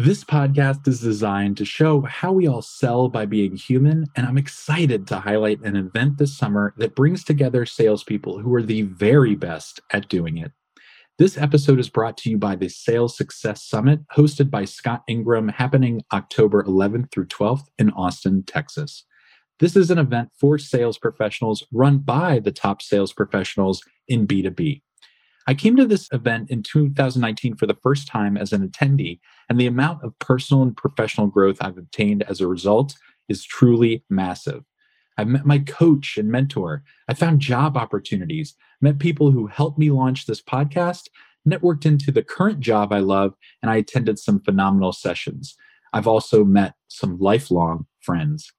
This podcast is designed to show how we all sell by being human, and I'm excited to highlight an event this summer that brings together salespeople who are the very best at doing it. This episode is brought to you by the Sales Success Summit, hosted by Scott Ingram, happening October 11th through 12th in Austin, Texas. This is an event for sales professionals run by the top sales professionals in B2B. I came to this event in 2019 for the first time as an attendee, and the amount of personal and professional growth I've obtained as a result is truly massive. I've met my coach and mentor. I found job opportunities, met people who helped me launch this podcast, networked into the current job I love, and I attended some phenomenal sessions. I've also met some lifelong friends.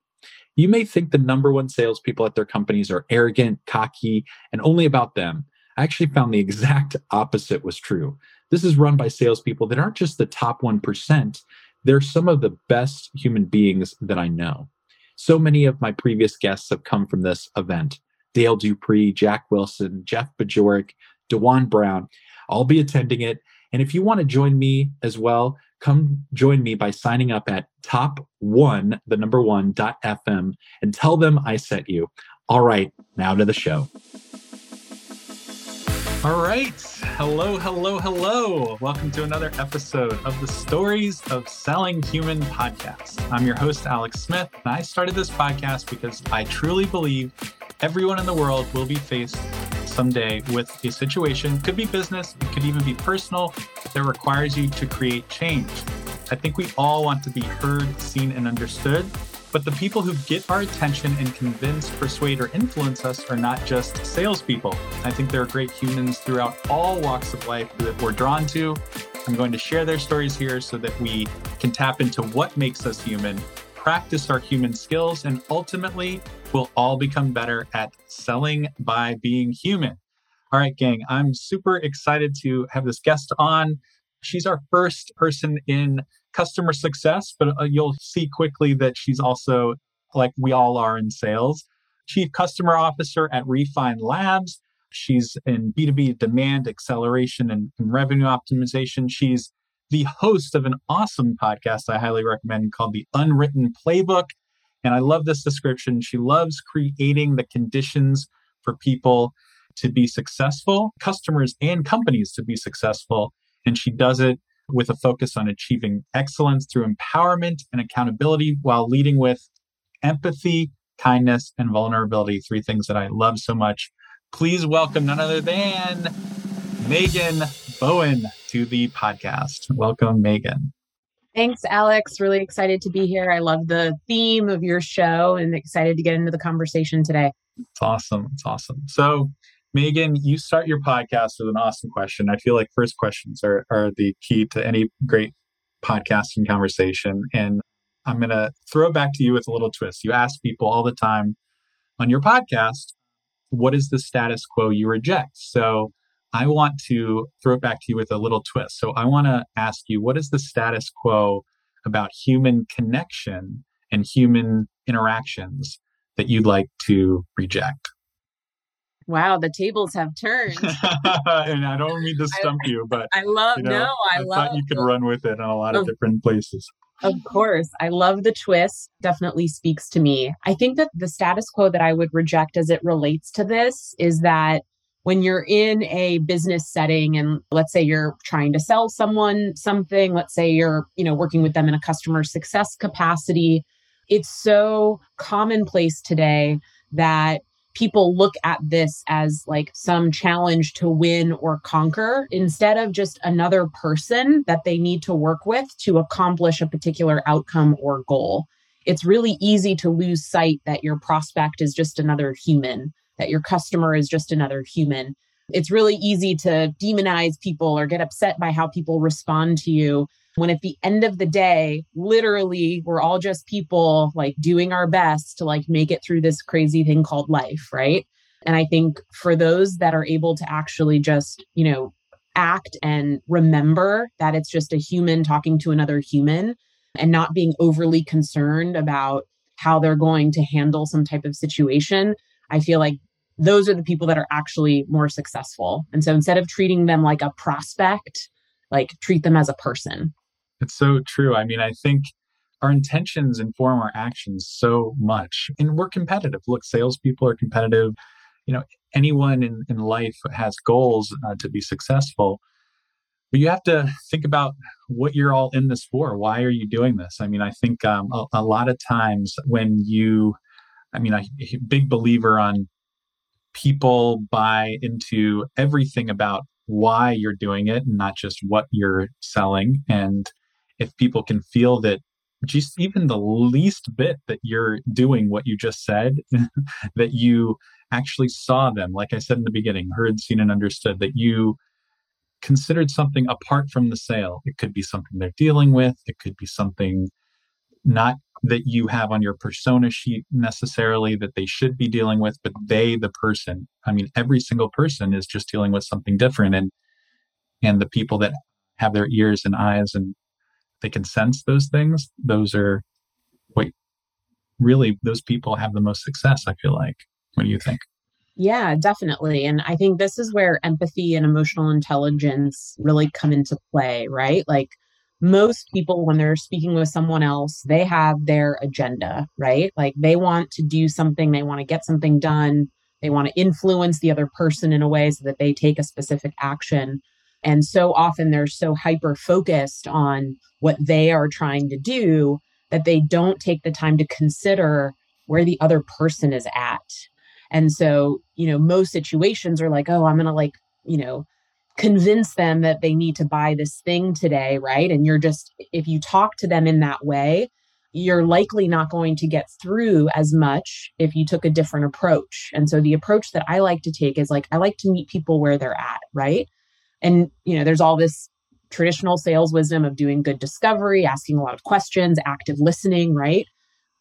You may think the number one salespeople at their companies are arrogant, cocky, and only about them. I actually found the exact opposite was true. This is run by salespeople that aren't just the top 1%, they're some of the best human beings that I know. So many of my previous guests have come from this event Dale Dupree, Jack Wilson, Jeff Bajorek, Dewan Brown. I'll be attending it. And if you want to join me as well, come join me by signing up at top one, the number one FM, and tell them I sent you. All right, now to the show. All right. Hello, hello, hello. Welcome to another episode of the Stories of Selling Human podcast. I'm your host, Alex Smith, and I started this podcast because I truly believe everyone in the world will be faced someday with a situation, could be business, it could even be personal, that requires you to create change. I think we all want to be heard, seen, and understood. But the people who get our attention and convince, persuade, or influence us are not just salespeople. I think there are great humans throughout all walks of life that we're drawn to. I'm going to share their stories here so that we can tap into what makes us human, practice our human skills, and ultimately we'll all become better at selling by being human. All right, gang, I'm super excited to have this guest on. She's our first person in customer success, but uh, you'll see quickly that she's also, like we all are in sales, chief customer officer at Refine Labs. She's in B2B demand acceleration and, and revenue optimization. She's the host of an awesome podcast I highly recommend called The Unwritten Playbook. And I love this description. She loves creating the conditions for people to be successful, customers and companies to be successful. And she does it with a focus on achieving excellence through empowerment and accountability while leading with empathy, kindness, and vulnerability. Three things that I love so much. Please welcome none other than Megan Bowen to the podcast. Welcome, Megan. Thanks, Alex. Really excited to be here. I love the theme of your show and excited to get into the conversation today. It's awesome. It's awesome. So, Megan, you start your podcast with an awesome question. I feel like first questions are, are the key to any great podcasting conversation. And I'm going to throw it back to you with a little twist. You ask people all the time on your podcast, what is the status quo you reject? So I want to throw it back to you with a little twist. So I want to ask you, what is the status quo about human connection and human interactions that you'd like to reject? Wow, the tables have turned. and I don't mean to stump you, but I love you know, no, I, I love thought you could run with it in a lot of different places. Of course. I love the twist. Definitely speaks to me. I think that the status quo that I would reject as it relates to this is that when you're in a business setting and let's say you're trying to sell someone something, let's say you're, you know, working with them in a customer success capacity, it's so commonplace today that people look at this as like some challenge to win or conquer instead of just another person that they need to work with to accomplish a particular outcome or goal. It's really easy to lose sight that your prospect is just another human, that your customer is just another human. It's really easy to demonize people or get upset by how people respond to you when at the end of the day literally we're all just people like doing our best to like make it through this crazy thing called life right? And i think for those that are able to actually just you know act and remember that it's just a human talking to another human and not being overly concerned about how they're going to handle some type of situation i feel like those are the people that are actually more successful. And so instead of treating them like a prospect like treat them as a person It's so true. I mean, I think our intentions inform our actions so much. And we're competitive. Look, salespeople are competitive. You know, anyone in, in life has goals uh, to be successful. But you have to think about what you're all in this for. Why are you doing this? I mean, I think um, a, a, lot of times when you, I mean, I'm a big believer on people buy into everything about why you're doing it and not just what you're selling. And if people can feel that just even the least bit that you're doing what you just said, that you actually saw them, like I said in the beginning, heard, seen, and understood, that you considered something apart from the sale. It could be something they're dealing with, it could be something not that you have on your persona sheet necessarily that they should be dealing with, but they, the person. I mean, every single person is just dealing with something different. And and the people that have their ears and eyes and they can sense those things, those are what really those people have the most success, I feel like. What do you think? Yeah, definitely. And I think this is where empathy and emotional intelligence really come into play, right? Like most people when they're speaking with someone else they have their agenda right like they want to do something they want to get something done they want to influence the other person in a way so that they take a specific action and so often they're so hyper focused on what they are trying to do that they don't take the time to consider where the other person is at and so you know most situations are like oh i'm going to like you know convince them that they need to buy this thing today, right? And you're just, if you talk to them in that way, you're likely not going to get through as much if you took a different approach. And so the approach that I like to take is like, I like to meet people where they're at, right? And, you know, there's all this traditional sales wisdom of doing good discovery, asking a lot of questions, active listening, right?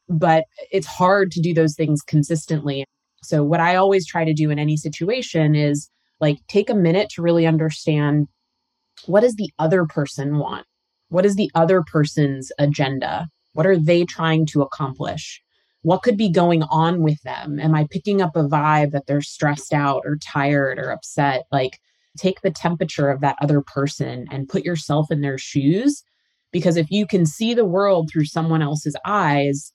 But it's hard to do those things consistently. So, what I always try to do in any situation is like take a minute to really understand what does the other person want? What is the other person's agenda? What are they trying to accomplish? What could be going on with them? Am i picking up a vibe that they're stressed out or tired or upset? Like take the temperature of that other person and put yourself in their shoes because if you can see the world through someone else's eyes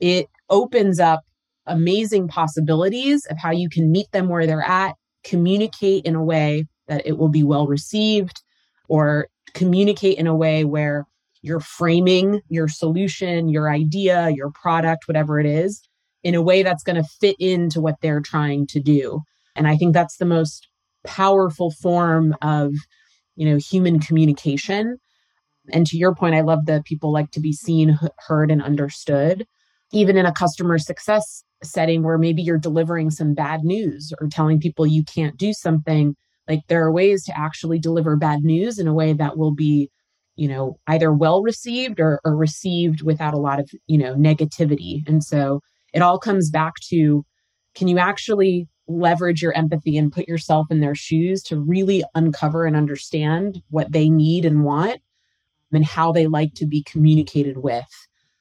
it opens up amazing possibilities of how you can meet them where they're at communicate in a way that it will be well received or communicate in a way where you're framing your solution, your idea, your product, whatever it is, in a way that's going to fit into what they're trying to do. And I think that's the most powerful form of, you know, human communication. And to your point, I love that people like to be seen, heard, and understood. Even in a customer success setting where maybe you're delivering some bad news or telling people you can't do something like there are ways to actually deliver bad news in a way that will be you know either well received or, or received without a lot of you know negativity and so it all comes back to can you actually leverage your empathy and put yourself in their shoes to really uncover and understand what they need and want and how they like to be communicated with.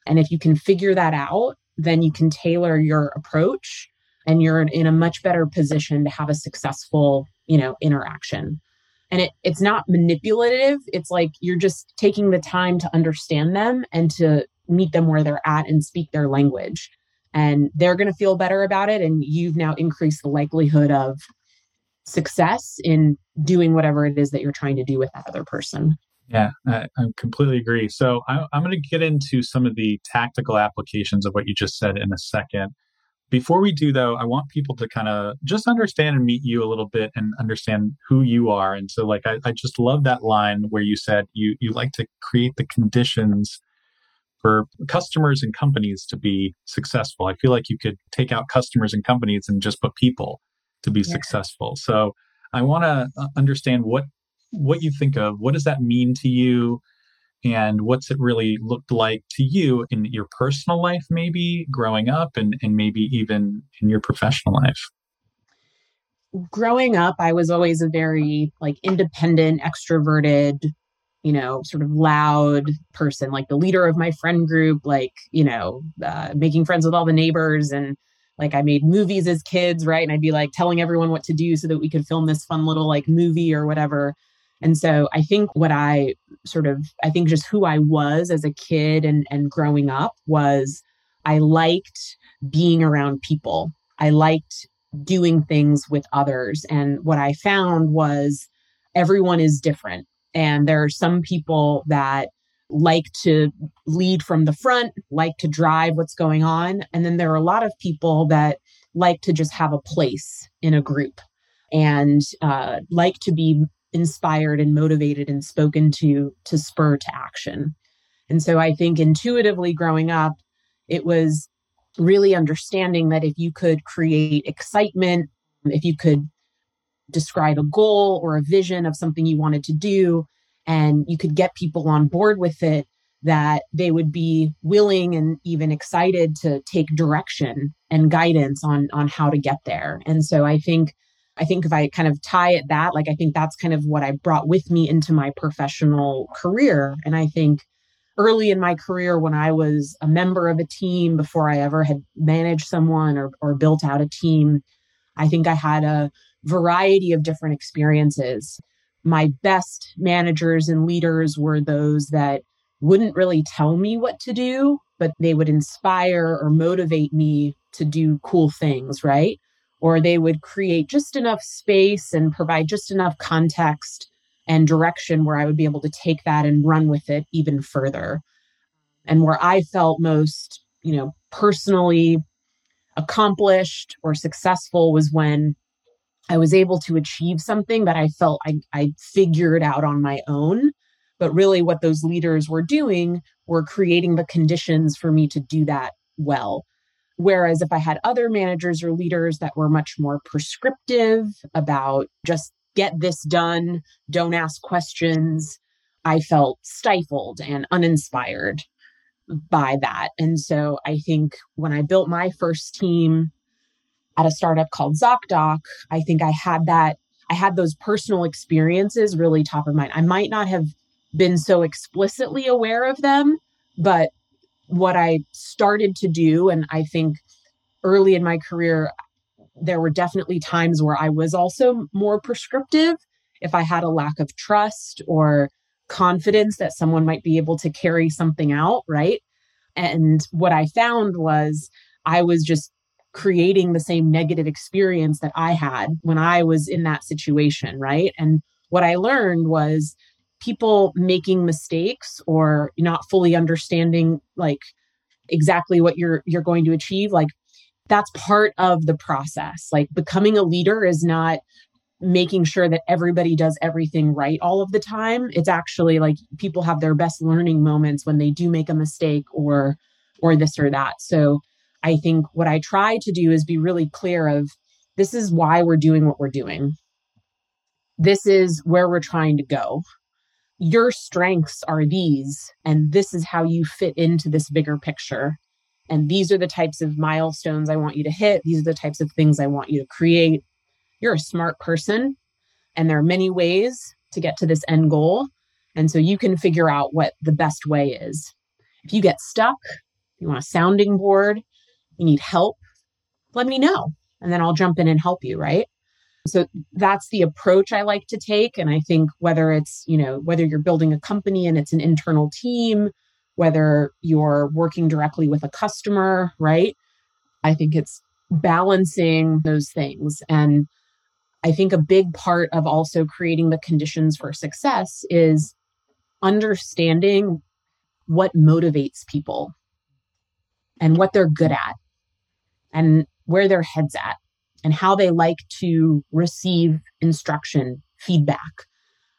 And if you can figure that out then you can tailor your approach and you're in a much better position to have a successful you know interaction. And it, it's not manipulative. It's like you're just taking the time to understand them and to meet them where they're at and speak their language and they're going to feel better about it and you've now increased the likelihood of success in doing whatever it is that you're trying to do with that other person yeah, I, I completely agree. So I, I'm going to get into some of the tactical applications of what you just said in a second. Before we do, though, I want people to kind of just understand and meet you a little bit and understand who you are. And so, like, I, I just love that line where you said you you like to create the conditions for customers and companies to be successful. I feel like you could take out customers and companies and just put people to be yeah. successful. So I want to uh, understand what what you think of. What does that mean to you? And what's it really looked like to you in your personal life, maybe growing up, and, and maybe even in your professional life? Growing up, I was always a very like independent, extroverted, you know, sort of loud person, like the leader of my friend group, like, you know, uh, making friends with all the neighbors. And like I made movies as kids, right? And I'd be like telling everyone what to do so that we could film this fun little like movie or whatever And so I think what I sort of, I think just who I was as a kid and, and growing up was I liked being around people. I liked doing things with others. And what I found was everyone is different. And there are some people that like to lead from the front, like to drive what's going on. And then there are a lot of people that like to just have a place in a group and uh, like to be inspired and motivated and spoken to to spur to action. And so I think intuitively growing up, it was really understanding that if you could create excitement, if you could describe a goal or a vision of something you wanted to do, and you could get people on board with it, that they would be willing and even excited to take direction and guidance on on how to get there. And so I think I think if I kind of tie it that, like I think that's kind of what I brought with me into my professional career. And I think early in my career when I was a member of a team before I ever had managed someone or, or built out a team, I think I had a variety of different experiences. My best managers and leaders were those that wouldn't really tell me what to do, but they would inspire or motivate me to do cool things, right? Or they would create just enough space and provide just enough context and direction where I would be able to take that and run with it even further. And where I felt most, you know, personally accomplished or successful was when I was able to achieve something that I felt I, I figured out on my own. But really, what those leaders were doing were creating the conditions for me to do that well. Whereas if I had other managers or leaders that were much more prescriptive about just get this done, don't ask questions. I felt stifled and uninspired by that. And so I think when I built my first team at a startup called ZocDoc, I think I had that, I had those personal experiences really top of mind. I might not have been so explicitly aware of them, but what I started to do, and I think early in my career, there were definitely times where I was also more prescriptive if I had a lack of trust or confidence that someone might be able to carry something out, right? And what I found was I was just creating the same negative experience that I had when I was in that situation, right? And what I learned was people making mistakes or not fully understanding like exactly what you're you're going to achieve like that's part of the process. Like becoming a leader is not making sure that everybody does everything right all of the time. It's actually like people have their best learning moments when they do make a mistake or or this or that. So I think what I try to do is be really clear of this is why we're doing what we're doing. This is where we're trying to go. Your strengths are these, and this is how you fit into this bigger picture. And these are the types of milestones I want you to hit. These are the types of things I want you to create. You're a smart person, and there are many ways to get to this end goal. And so you can figure out what the best way is. If you get stuck, you want a sounding board, you need help, let me know. And then I'll jump in and help you, right? So that's the approach I like to take. And I think whether it's, you know, whether you're building a company and it's an internal team, whether you're working directly with a customer, right? I think it's balancing those things. And I think a big part of also creating the conditions for success is understanding what motivates people and what they're good at and where their heads at and how they like to receive instruction, feedback.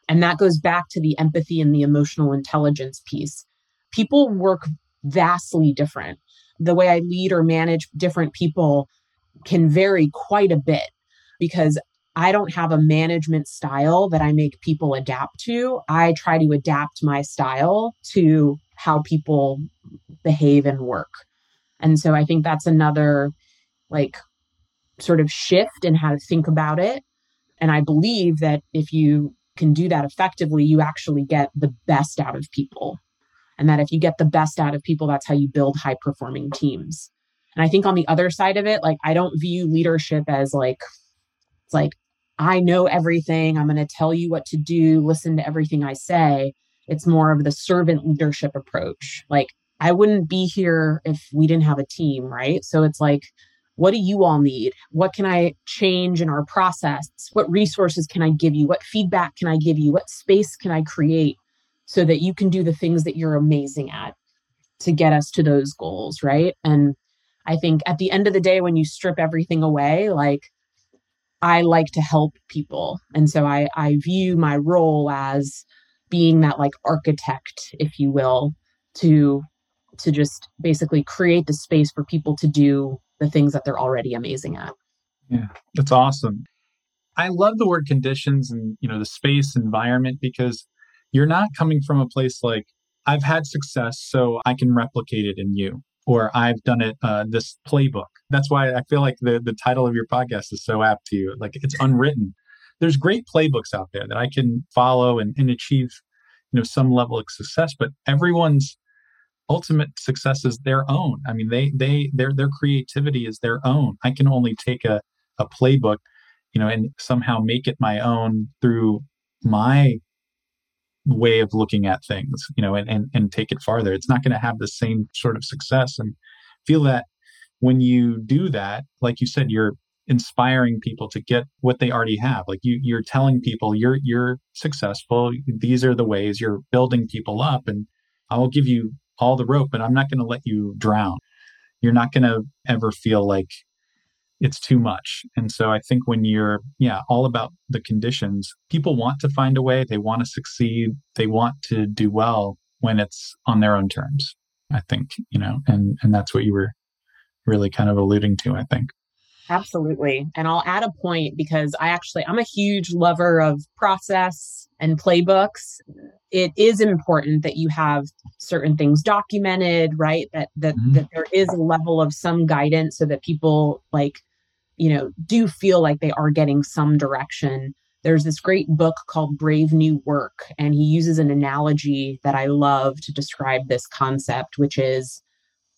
And that goes back to the empathy and the emotional intelligence piece people work vastly different. The way I lead or manage different people can vary quite a bit because I don't have a management style that I make people adapt to. I try to adapt my style to how people behave and work. And so I think that's another like sort of shift in how to think about it. And I believe that if you can do that effectively, you actually get the best out of people and that if you get the best out of people that's how you build high performing teams and i think on the other side of it like i don't view leadership as like it's like I know everything. I'm going to tell you what to do, listen to everything I say. It's more of the servant leadership approach. Like, I wouldn't be here if we didn't have a team, right? So it's like, what do you all need? What can I change in our process? What resources can I give you? What feedback can I give you? What space can I create so that you can do the things that you're amazing at to get us to those goals, right? And I think at the end of the day, when you strip everything away, like I like to help people. And so I, I view my role as being that like architect, if you will, to to just basically create the space for people to do the things that they're already amazing at. Yeah, that's awesome. I love the word conditions and you know the space environment because you're not coming from a place like I've had success, so I can replicate it in you, or I've done it uh, this playbook. That's why I feel like the the title of your podcast is so apt to you. Like it's unwritten. There's great playbooks out there that I can follow and, and achieve, you know, some level of success. But everyone's ultimate success is their own. I mean, they they their their creativity is their own. I can only take a a playbook, you know, and somehow make it my own through my way of looking at things, you know, and and, and take it farther. It's not going to have the same sort of success. And feel that when you do that, like you said, you're inspiring people to get what they already have. Like you you're telling people you're you're successful. These are the ways you're building people up and I will give you all the rope, but I'm not going to let you drown. You're not going to ever feel like it's too much. And so I think when you're, yeah, all about the conditions, people want to find a way, they want to succeed, they want to do well when it's on their own terms. I think, you know, and and that's what you were really kind of alluding to, I think. Absolutely. And I'll add a point because I actually I'm a huge lover of process and playbooks. It is important that you have certain things documented, right? That that mm-hmm. that there is a level of some guidance so that people like you know do feel like they are getting some direction. There's this great book called Brave New Work and he uses an analogy that I love to describe this concept which is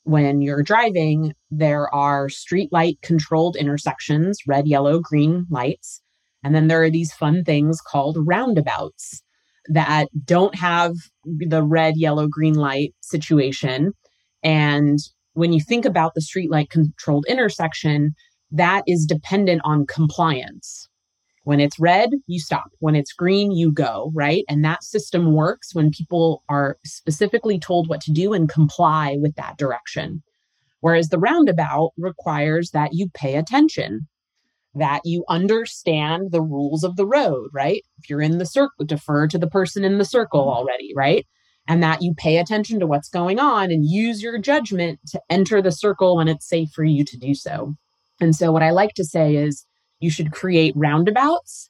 when you're driving, there are street light controlled intersections, red, yellow, green lights. And then there are these fun things called roundabouts that don't have the red, yellow, green light situation. And when you think about the street light controlled intersection, that is dependent on compliance. When it's red, you stop. When it's green, you go, right? And that system works when people are specifically told what to do and comply with that direction. Whereas the roundabout requires that you pay attention, that you understand the rules of the road, right? If you're in the circle, defer to the person in the circle mm-hmm. already, right? And that you pay attention to what's going on and use your judgment to enter the circle when it's safe for you to do so. And so, what I like to say is, you should create roundabouts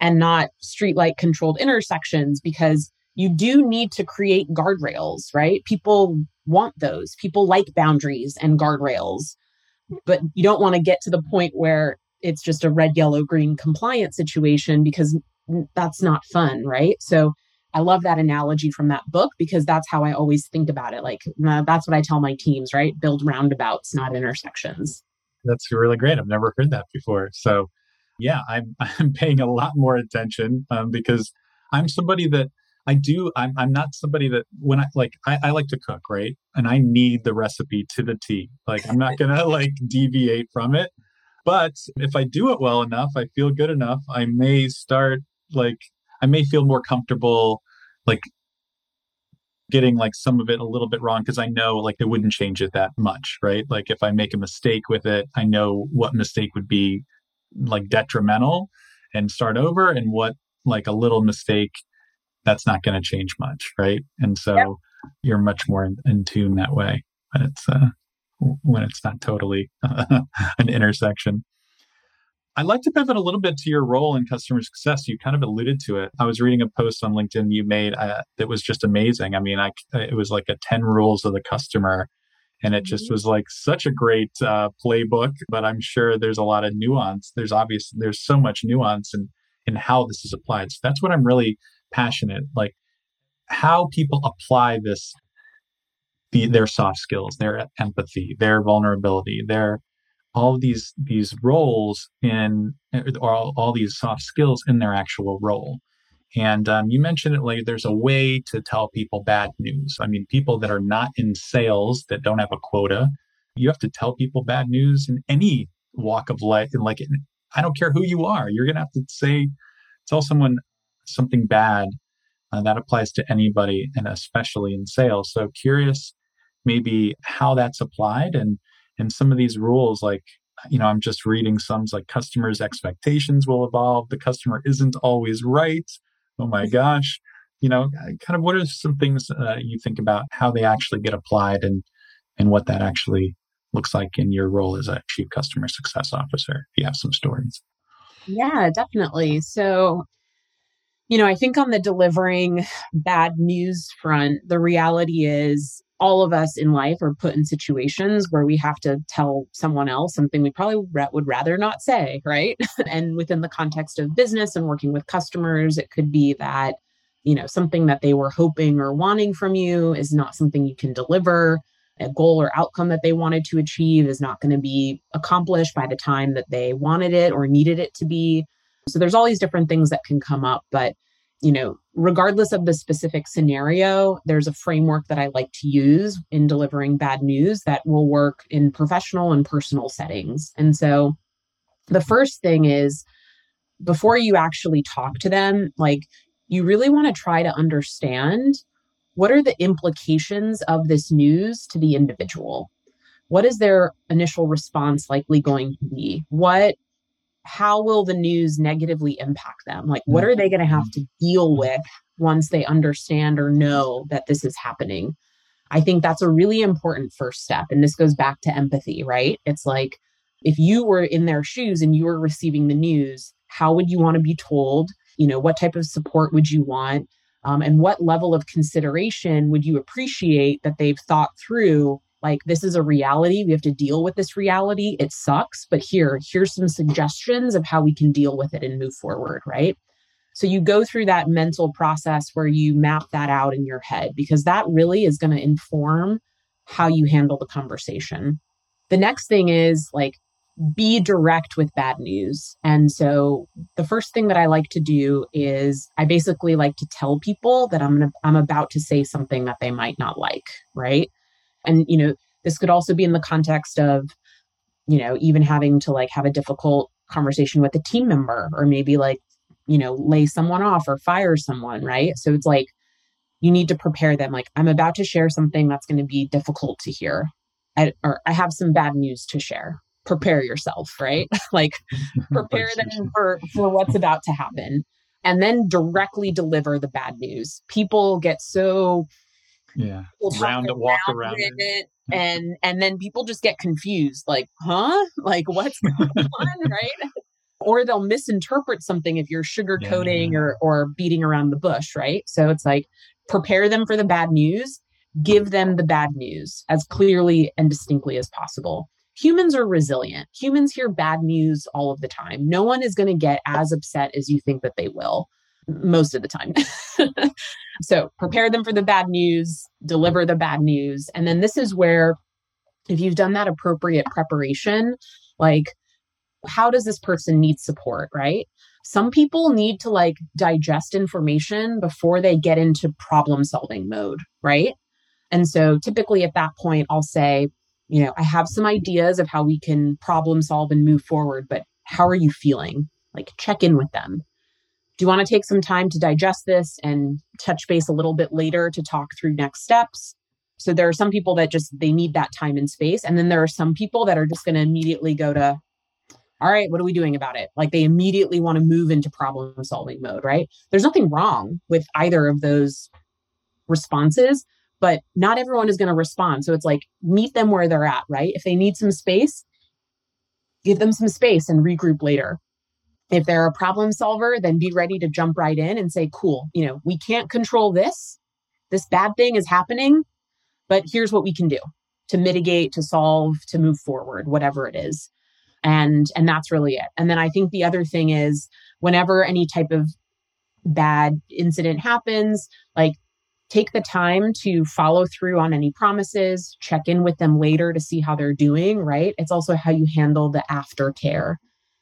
and not streetlight controlled intersections because you do need to create guardrails, right? People want those. People like boundaries and guardrails, but you don't want to get to the point where it's just a red, yellow, green compliance situation because that's not fun, right? So I love that analogy from that book because that's how I always think about it. Like, uh, that's what I tell my teams, right? Build roundabouts, not intersections. That's really great. I've never heard that before. So, yeah, I'm I'm paying a lot more attention um, because I'm somebody that I do. I'm I'm not somebody that when I like I, I like to cook, right? And I need the recipe to the T. Like I'm not gonna like deviate from it. But if I do it well enough, I feel good enough, I may start like I may feel more comfortable like getting like some of it a little bit wrong because I know like it wouldn't change it that much, right? Like if I make a mistake with it, I know what mistake would be like detrimental and start over and what like a little mistake that's not going to change much, right? And so yep. you're much more in, in, tune that way when it's uh when it's not totally an intersection. I'd like to pivot a little bit to your role in customer success. You kind of alluded to it. I was reading a post on LinkedIn you made uh, that was just amazing. I mean, I, it was like a 10 rules of the customer. And it just mm-hmm. was like such a great uh, playbook, but I'm sure there's a lot of nuance. There's obvious, there's so much nuance in, in how this is applied. So that's what I'm really passionate, like how people apply this, the, their soft skills, their empathy, their vulnerability, their all these these roles in or all, all these soft skills in their actual role. And um, you mentioned it like there's a way to tell people bad news. I mean, people that are not in sales that don't have a quota, you have to tell people bad news in any walk of life. And like, I don't care who you are, you're gonna have to say, tell someone something bad. Uh, that applies to anybody, and especially in sales. So curious, maybe how that's applied and and some of these rules like you know i'm just reading some like customers expectations will evolve the customer isn't always right oh my gosh. You know uh, kind of what are some things uh, you think about how they actually get applied and and what that actually looks like in your role as a chief customer success officer if you have some stories? Yeah definitely. So you know i think on the delivering bad news front the reality is all of us in life are put in situations where we have to tell someone else something we probably would rather not say, right? and within the context of business and working with customers, it could be that, you know, something that they were hoping or wanting from you is not something you can deliver. A goal or outcome that they wanted to achieve is not going to be accomplished by the time that they wanted it or needed it to be. So there's all these different things that can come up, but you know, regardless of the specific scenario, there's a framework that I like to use in delivering bad news that will work in professional and personal settings. And so the first thing is before you actually talk to them, like you really want to try to understand what are the implications of this news to the individual? What is their initial response likely going to be? What how will the news negatively impact them? Like, what are they going to have mm-hmm. to deal with once they understand or know that this is happening? I think that's a really important first step. And this goes back to empathy, right? It's like if you were in their shoes and you were receiving the news, how would you want to be told? You know, what type of support would you want? Um, and what level of consideration would you appreciate that they've thought through like this is a reality we have to deal with this reality it sucks but here here's some suggestions of how we can deal with it and move forward right so you go through that mental process where you map that out in your head because that really is going to inform how you handle the conversation the next thing is like be direct with bad news. And so the first thing that I like to do is I basically like to tell people that I'm gonna, I'm about to say something that they might not like, right? And, you know, this could also be in the context of, you know, even having to like have a difficult conversation with a team member or maybe like, you know, lay someone off or fire someone, right? So it's like you need to prepare them. Like, I'm about to share something that's going to be difficult to hear. I, or I have some bad news to share. Prepare yourself, right? like prepare them for, for what's about to happen and then directly deliver the bad news. People get so yeah round it walk around it, it and and then people just get confused like huh? Like what's going on? Right? Or they'll misinterpret something if you're sugarcoating yeah. or or beating around the bush right? So it's like prepare them for the bad news give them the bad news as clearly and distinctly as possible. Humans are resilient. Humans hear bad news all of the time. No one is going to get as upset as you think that they will most of the time. so prepare them for the bad news, deliver the bad news. And then this is where, if you've done that appropriate preparation, like, how does this person need support, right? Some people need to like digest information before they get into problem solving mode, right? And so typically at that point, I'll say, you know, I have some ideas of how we can problem solve and move forward, but how are you feeling? Like check in with them do you want to take some time to digest this and touch base a little bit later to talk through next steps? So there are some people that just they need that time and space and then there are some people that are just going to immediately go to all right, what are we doing about it? Like they immediately want to move into problem solving mode, right? There's nothing wrong with either of those responses, but not everyone is going to respond. So it's like meet them where they're at, right? If they need some space, give them some space and regroup later if they're a problem solver, then be ready to jump right in and say, cool, you know, we can't control this. This bad thing is happening, but here's what we can do to mitigate, to solve, to move forward, whatever it is. And and that's really it. And then I think the other thing is whenever any type of bad incident happens, like take the time to follow through on any promises, check in with them later to see how they're doing, right? It's also how you handle the aftercare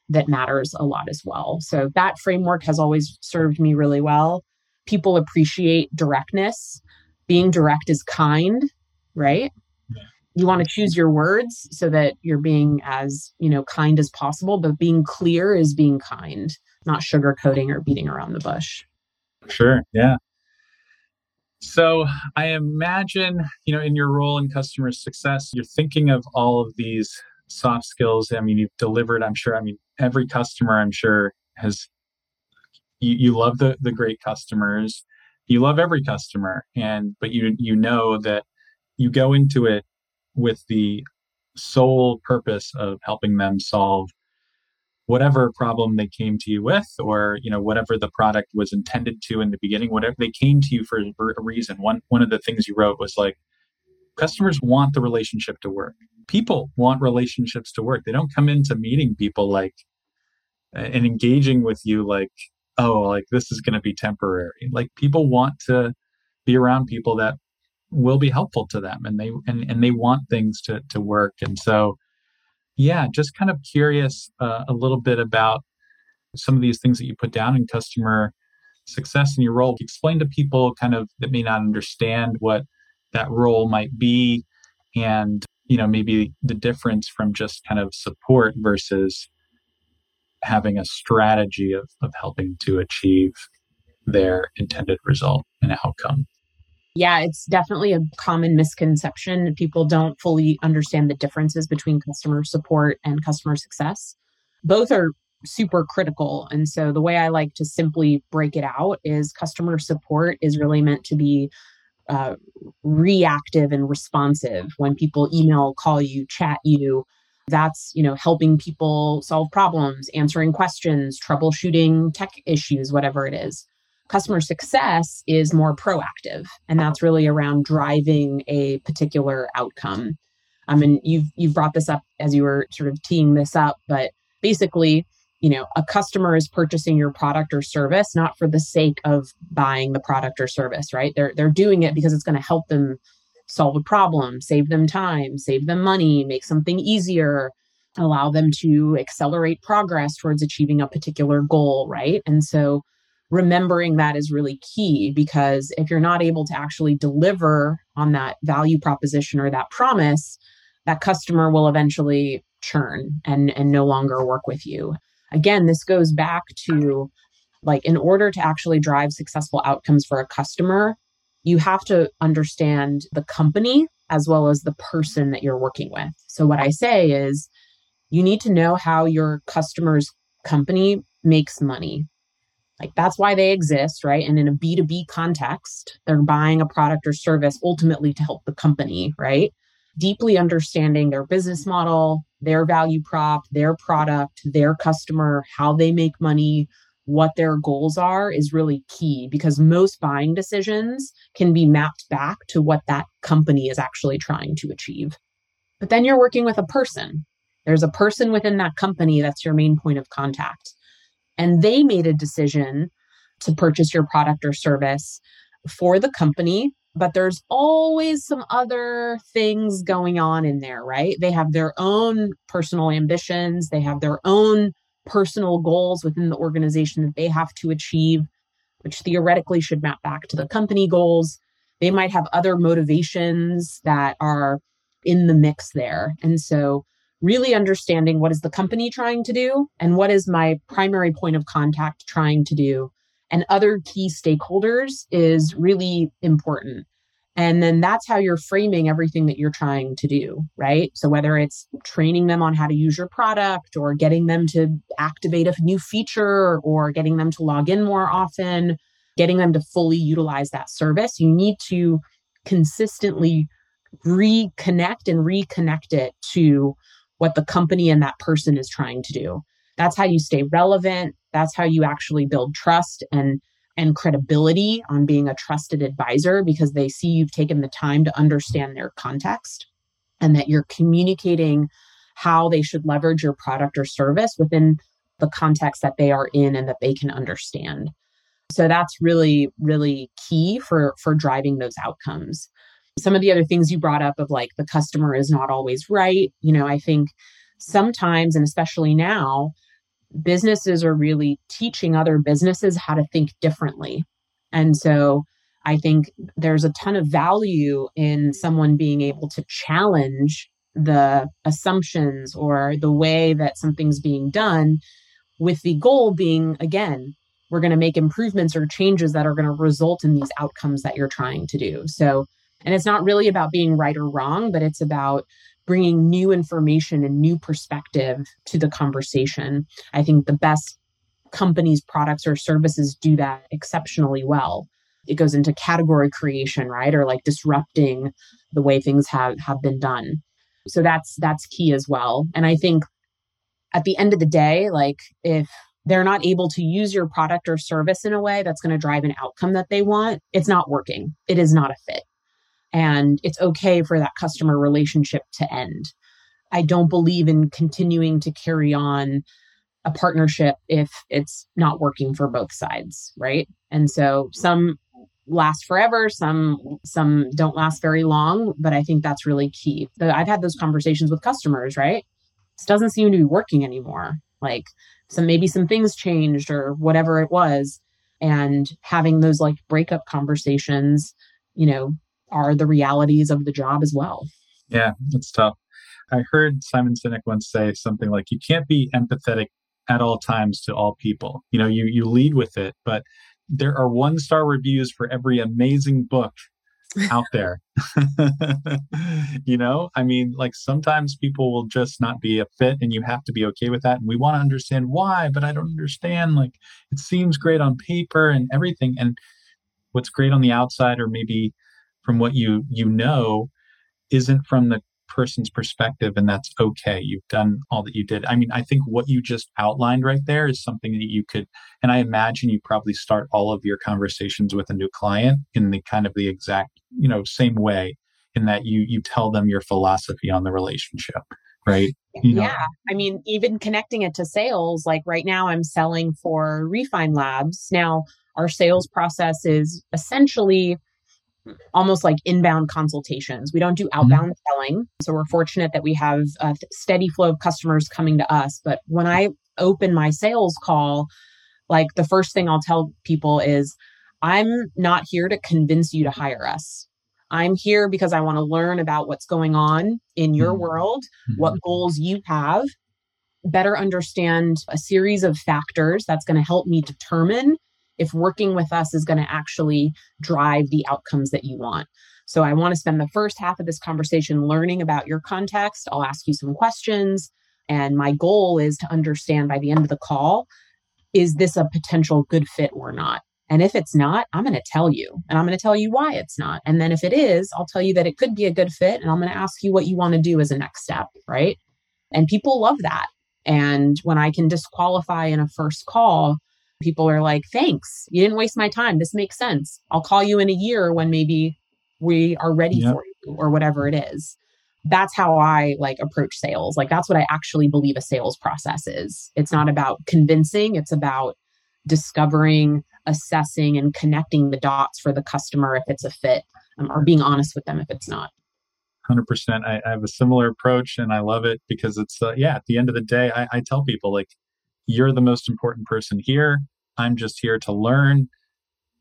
that matters a lot as well. So that framework has always served me really well. People appreciate directness. Being direct is kind, right? You want to choose your words so that you're being as, you know, kind as possible, but being clear is being kind, not sugarcoating or beating around the bush. Sure. Yeah. So I imagine, you know, in your role in customer success, you're thinking of all of these soft skills. I mean, you've delivered, I'm sure, I mean, every customer, I'm sure, has you, you love the the great customers. You love every customer. And but you you know that you go into it with the sole purpose of helping them solve whatever problem they came to you with or you know whatever the product was intended to in the beginning whatever they came to you for a reason one one of the things you wrote was like customers want the relationship to work people want relationships to work they don't come into meeting people like and engaging with you like oh like this is going to be temporary like people want to be around people that will be helpful to them and they and, and they want things to to work and so yeah, just kind of curious uh, a little bit about some of these things that you put down in customer success in your role. Explain to people kind of that may not understand what that role might be and you know maybe the difference from just kind of support versus having a strategy of, of helping to achieve their intended result and outcome yeah, it's definitely a common misconception. People don't fully understand the differences between customer support and customer success. Both are super critical. And so the way I like to simply break it out is customer support is really meant to be uh, reactive and responsive when people email, call you, chat you. That's, you know, helping people solve problems, answering questions, troubleshooting tech issues, whatever it is. Customer success is more proactive and that's really around driving a particular outcome. I mean you've you've brought this up as you were sort of teeing this up but basically you know a customer is purchasing your product or service not for the sake of buying the product or service right? They're they're doing it because it's going to help them solve a problem save them time save them money make something easier allow them to accelerate progress towards achieving a particular goal right and so remembering that is really key because if you're not able to actually deliver on that value proposition or that promise, that customer will eventually churn and, and no longer work with you. Again, this goes back to like, in order to actually drive successful outcomes for a customer, you have to understand the company as well as the person that you're working with. So, what I say is, you need to know how your customer's company makes money like that's why they exist, right? And in a B2B context, they're buying a product or service ultimately to help the company, right? Deeply understanding their business model, their value prop, their product, their customer, how they make money, what their goals are is really key because most buying decisions can be mapped back to what that company is actually trying to achieve. But then you're working with a person. There's a person within that company that's your main point of contact and they made a decision to purchase your product or service for the company but there's always some other things going on in there, right? They have their own personal ambitions, they have their own personal goals within the organization that they have to achieve, which theoretically should map back to the company goals. They might have other motivations that are in the mix there. And so really understanding what is the company trying to do and what is my primary point of contact trying to do and other key stakeholders is really important and then that's how you're framing everything that you're trying to do, right? So, whether it's training them on how to use your product or getting them to activate a new feature or getting them to log in more often, getting them to fully utilize that service, you need to consistently reconnect and reconnect it to what the company and that person is trying to do. That's how you stay relevant. That's how you actually build trust and and credibility on being a trusted advisor because they see you've taken the time to understand their context and that you're communicating how they should leverage your product or service within the context that they are in and that they can understand. So that's really, really key for for driving those outcomes. Some of the other things you brought up of like the customer is not always right. You know, I think sometimes, and especially now, businesses are really teaching other businesses how to think differently. And so I think there's a ton of value in someone being able to challenge the assumptions or the way that something's being done, with the goal being, again, we're going to make improvements or changes that are going to result in these outcomes that you're trying to do. So, and it's not really about being right or wrong, but it's about bringing new information and new perspective to the conversation. I think the best companies, products, or services do that exceptionally well. It goes into category creation, right? Or like disrupting the way things have, have been done. So that's that's key as well. And I think at the end of the day, like if they're not able to use your product or service in a way that's going to drive an outcome that they want, it's not working. It is not a fit. And it's okay for that customer relationship to end. I don't believe in continuing to carry on a partnership if it's not working for both sides, right? And so some last forever some some don't last very long but i think that's really key i've had those conversations with customers right this doesn't seem to be working anymore like some maybe some things changed or whatever it was and having those like breakup conversations you know are the realities of the job as well yeah it's tough i heard simon sinek once say something like you can't be empathetic at all times to all people you know you you lead with it but there are one star reviews for every amazing book out there. you know, I mean, like sometimes people will just not be a fit and you have to be okay with that. And we want to understand why, but I don't understand. Like it seems great on paper and everything. And what's great on the outside, or maybe from what you you know, isn't from the person's perspective and that's okay. You've done all that you did. I mean i think what you just outlined right there is something that you could and i imagine you probably start all of your conversations with a new client in the kind of the exact you know same way in that you you tell them your philosophy on the relationship right? You know? yeah. I mean even connecting it to sales like right now i'm selling for refine labs. Now our sales process is essentially almost like inbound consultations. We don't do mm-hmm. outbound mm-hmm. selling. So we're fortunate that we have a steady flow of customers coming to us. But when I open my sales call, like the first thing I'll tell people is, I'm not here to convince you to hire us. I'm here because I want to learn about what's going on in your mm-hmm. world, mm-hmm. what goals you have, better understand a series of factors that's going to help me determine if working with us is going to actually drive the outcomes that you want. So I want to spend the first half of this conversation learning about your context. I'll ask you some questions. And my goal is to understand by the end of the call is this a potential good fit or not? And if it's not, I'm going to tell you and I'm going to tell you why it's not. And then if it is, I'll tell you that it could be a good fit and I'm going to ask you what you want to do as a next step. Right. And people love that. And when I can disqualify in a first call, people are like, thanks, you didn't waste my time. This makes sense. I'll call you in a year when maybe we are ready yep. for you or whatever it is. That's how I like approach sales. Like that's what I actually believe a sales process is. It's not about convincing, it's about discovering, assessing and connecting the dots for the customer if it's a fit um, or being honest with them if it's not. 100% I, I, have a similar approach and i love it because it's uh, yeah at the end of the day I, I tell people like you're the most important person here. I'm just here to learn.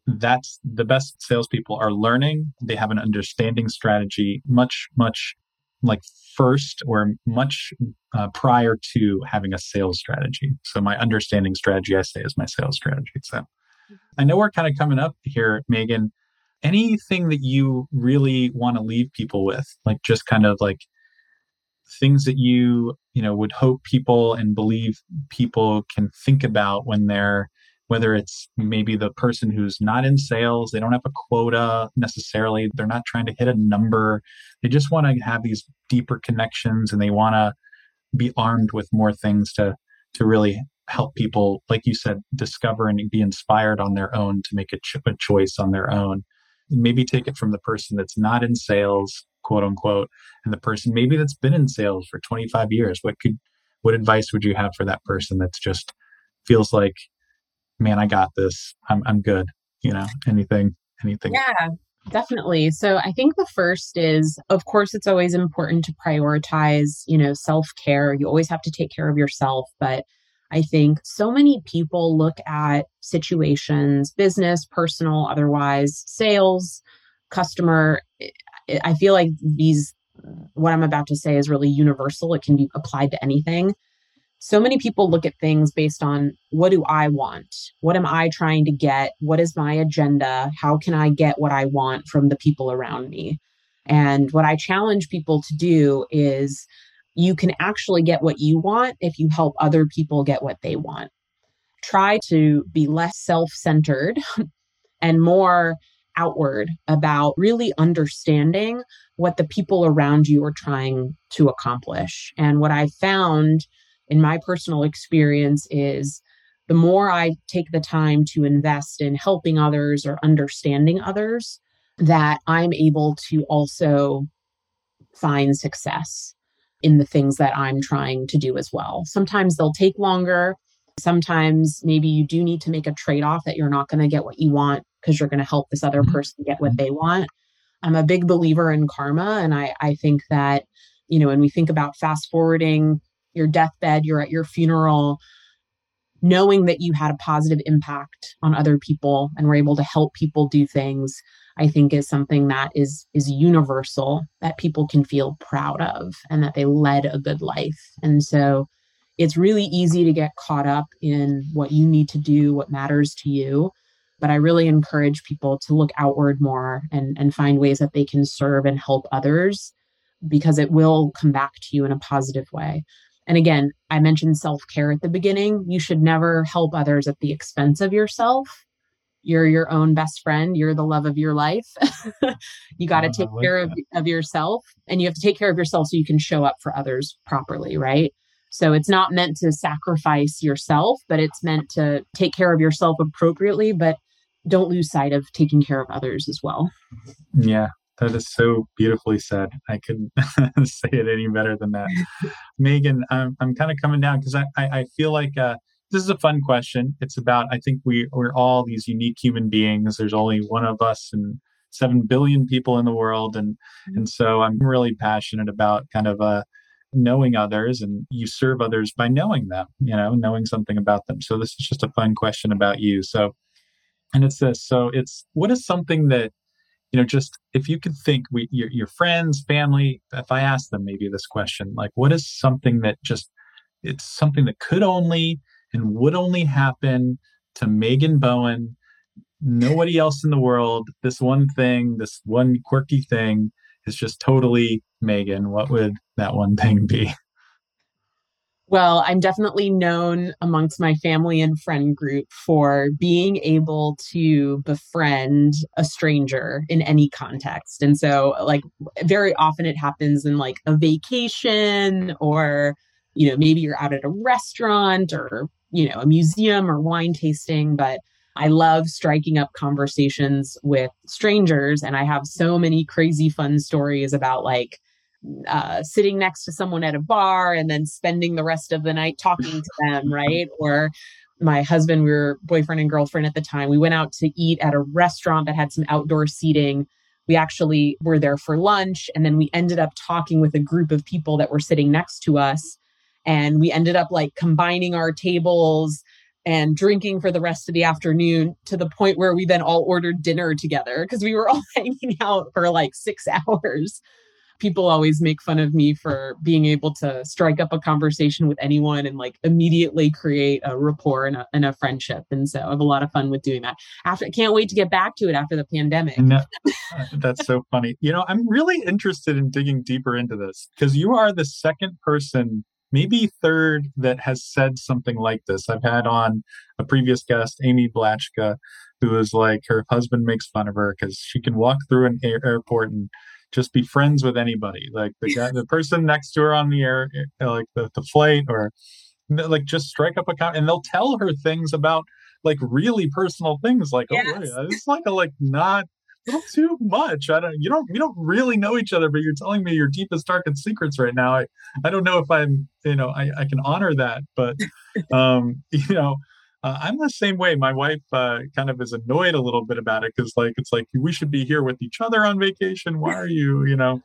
That's the best salespeople are learning. They have an understanding strategy much, much like first or much uh, prior to having a sales strategy. So my understanding strategy, I say, is my sales strategy. So I know we're kind of coming up here, Megan. Anything that you really want to leave people with, like just kind of like things that you you know would hope people and believe people can think about when they're whether it's maybe the person who's not in sales they don't have a quota necessarily they're not trying to hit a number. They just want to have these deeper connections and they want to be armed with more things to to really help people like you said discover and be inspired on their own to make a, ch- a choice on their own. Maybe take it from the person that's not in sales quote unquote, and the person maybe that's been in sales for 25 years. What could, what advice would you have for that person that's just feels like man, I got this. I'm I'm good. You know, anything, anything. Yeah, definitely. So I think the first is, of course, it's always important to prioritize, you know, self care. You always have to take care of yourself, but I think so many people look at situations, business, personal, otherwise, sales, customer. Eh, I feel like these, what I'm about to say is really universal. It can be applied to anything. So many people look at things based on what do I want? What am I trying to get? What is my agenda? How can I get what I want from the people around me? And what I challenge people to do is you can actually get what you want if you help other people get what they want. Try to be less self centered and more outward about really understanding what the people around you are trying to accomplish. And what I found in my personal experience is the more I take the time to invest in helping others or understanding others, that I'm able to also find success in the things that I'm trying to do as well. Sometimes they'll take longer. Sometimes maybe you do need to make a trade off that you're not going to get what you want because you're going to help this other mm-hmm. person get what they want. I'm a big believer in karma. And I, I think that, you know, when we think about fast forwarding your deathbed, you're at your funeral, knowing that you had a positive impact on other people and were able to help people do things i think is something that is is universal that people can feel proud of and that they led a good life and so it's really easy to get caught up in what you need to do what matters to you but i really encourage people to look outward more and and find ways that they can serve and help others because it will come back to you in a positive way and again, I mentioned self care at the beginning. You should never help others at the expense of yourself. You're your own best friend. You're the love of your life. you got to oh, take like care of, of yourself and you have to take care of yourself so you can show up for others properly, right? So it's not meant to sacrifice yourself, but it's meant to take care of yourself appropriately, but don't lose sight of taking care of others as well. Yeah, that is so beautifully said. I couldn't say it any better than that. Megan, I'm, I'm kind of coming down because I, I, I, feel like uh, this is a fun question. It's about, I think we, we're all these unique human beings. There's only one of us and 7 billion people in the world. And, mm-hmm. and so I'm really passionate about kind of uh, knowing others and you serve others by knowing them, you know, knowing something about them. So this is just a fun question about you. So, and it's this. So it's, what is something that you know just if you could think we your, your friends family if i ask them maybe this question like what is something that just it's something that could only and would only happen to megan bowen nobody else in the world this one thing this one quirky thing is just totally megan what would that one thing be well, I'm definitely known amongst my family and friend group for being able to befriend a stranger in any context. And so, like, very often it happens in like a vacation or, you know, maybe you're out at a restaurant or, you know, a museum or wine tasting. But I love striking up conversations with strangers. And I have so many crazy fun stories about like, uh, sitting next to someone at a bar and then spending the rest of the night talking to them, right? Or my husband, we were boyfriend and girlfriend at the time. We went out to eat at a restaurant that had some outdoor seating. We actually were there for lunch and then we ended up talking with a group of people that were sitting next to us. And we ended up like combining our tables and drinking for the rest of the afternoon to the point where we then all ordered dinner together because we were all hanging out for like six hours people always make fun of me for being able to strike up a conversation with anyone and like immediately create a rapport and a, and a friendship. And so I have a lot of fun with doing that. After, I can't wait to get back to it after the pandemic. No, that's so funny. You know, I'm really interested in digging deeper into this because you are the second person maybe third that has said something like this. I've had on a previous guest, Amy Blatchka, who is like her husband makes fun of her because she can walk through an air- airport and just be friends with anybody. Like the guy the person next to her on the air eh, like the, the flight or like just strike up a account and they'll tell her things about like really personal things like yes. oh it's like a like not little too much. I don't you don't you don't really know each other but you're telling me your deepest darkest secrets right now. I i don't know if i'm you know i, I can honor that but um you know Uh, I'm the same way. My wife uh, kind of is annoyed a little bit about it because, like, it's like we should be here with each other on vacation. Why are you, you know,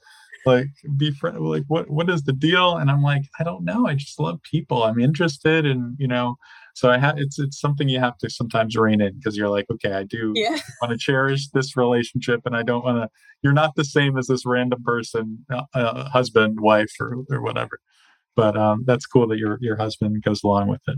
like be friend? Like, what what is the deal? And I'm like, I don't know. I just love people. I'm interested, and you know, so I have. It's it's something you have to sometimes rein in because you're like, okay, I do Yeah. want to cherish this relationship, and I don't want to. You're not the same as this random person, uh, uh, husband, wife, or or whatever. But um, that's cool that your your husband goes along with it.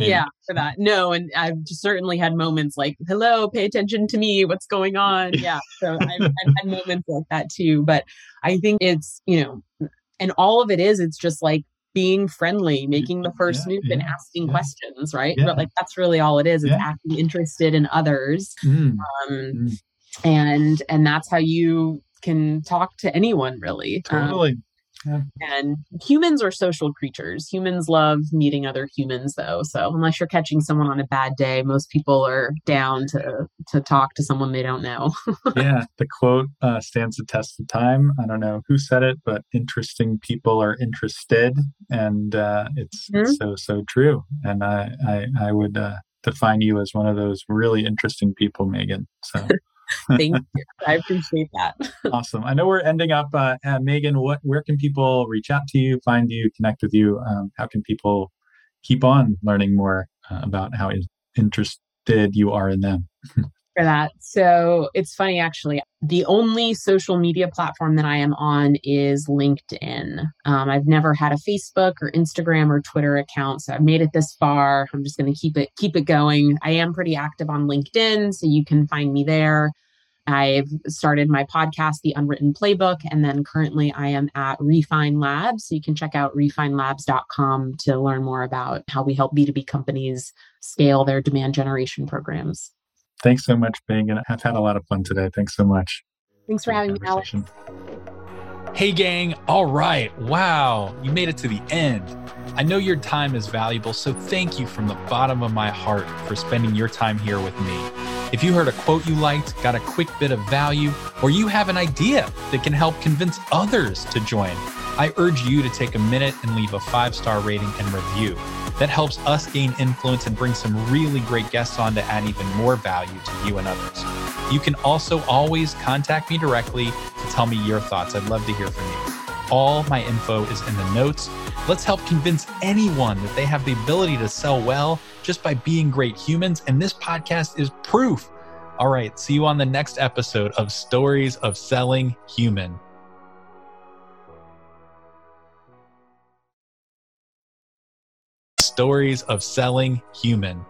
Maybe. Yeah, for that. No, and I've just certainly had moments like, hello, pay attention to me. What's going on? Yeah. So I've, I've had moments like that too. But I think it's, you know, and all of it is, it's just like being friendly, making the first Yeah, move and asking yeah. questions, right? Yeah. But like that's really all it is. It's Yeah. acting interested in others. Mm, Um, Mm. and and that's how you can talk to anyone really. Um, totally. and humans are social creatures. Humans love meeting other humans, though. So unless you're catching someone on a bad day, most people are down to to talk to someone they don't know. yeah, the quote uh, stands the test of time. I don't know who said it, but interesting people are interested, and uh, it's, it's so so true. And I I, I would uh, define you as one of those really interesting people, Megan. So Thank you. I appreciate that. awesome. I know we're ending up. Uh, uh, Megan, what where can people reach out to you, find you, connect with you? Um, how can people keep on learning more uh, about how interested you are in them? for that. So it's funny, actually. The only social media platform that I am on is LinkedIn. Um, I've never had a Facebook or Instagram or Twitter account, so I've made it this far. I'm just going to keep it keep it going. I am pretty active on LinkedIn, so you can find me there. I've started my podcast, The Unwritten Playbook, and then currently I am at Refine Labs. So you can check out refinelabs.com to learn more about how we help B2B companies scale their demand generation programs. Thanks so much, Bing. And I've had a lot of fun today. Thanks so much. Thanks for having me, Alex. Hey, gang. All right. Wow. You made it to the end. I know your time is valuable, so thank you from the bottom of my heart for spending your time here with me. If you heard a quote you liked, got a quick bit of value, or you have an idea that can help convince others to join, I urge you to take a minute and leave a five star rating and review. That helps us gain influence and bring some really great guests on to add even more value to you and others. You can also always contact me directly to tell me your thoughts. I'd love to hear from you. All my info is in the notes. Let's help convince anyone that they have the ability to sell well just by being great humans. And this podcast is proof. All right, see you on the next episode of Stories of Selling Human. Stories of Selling Human.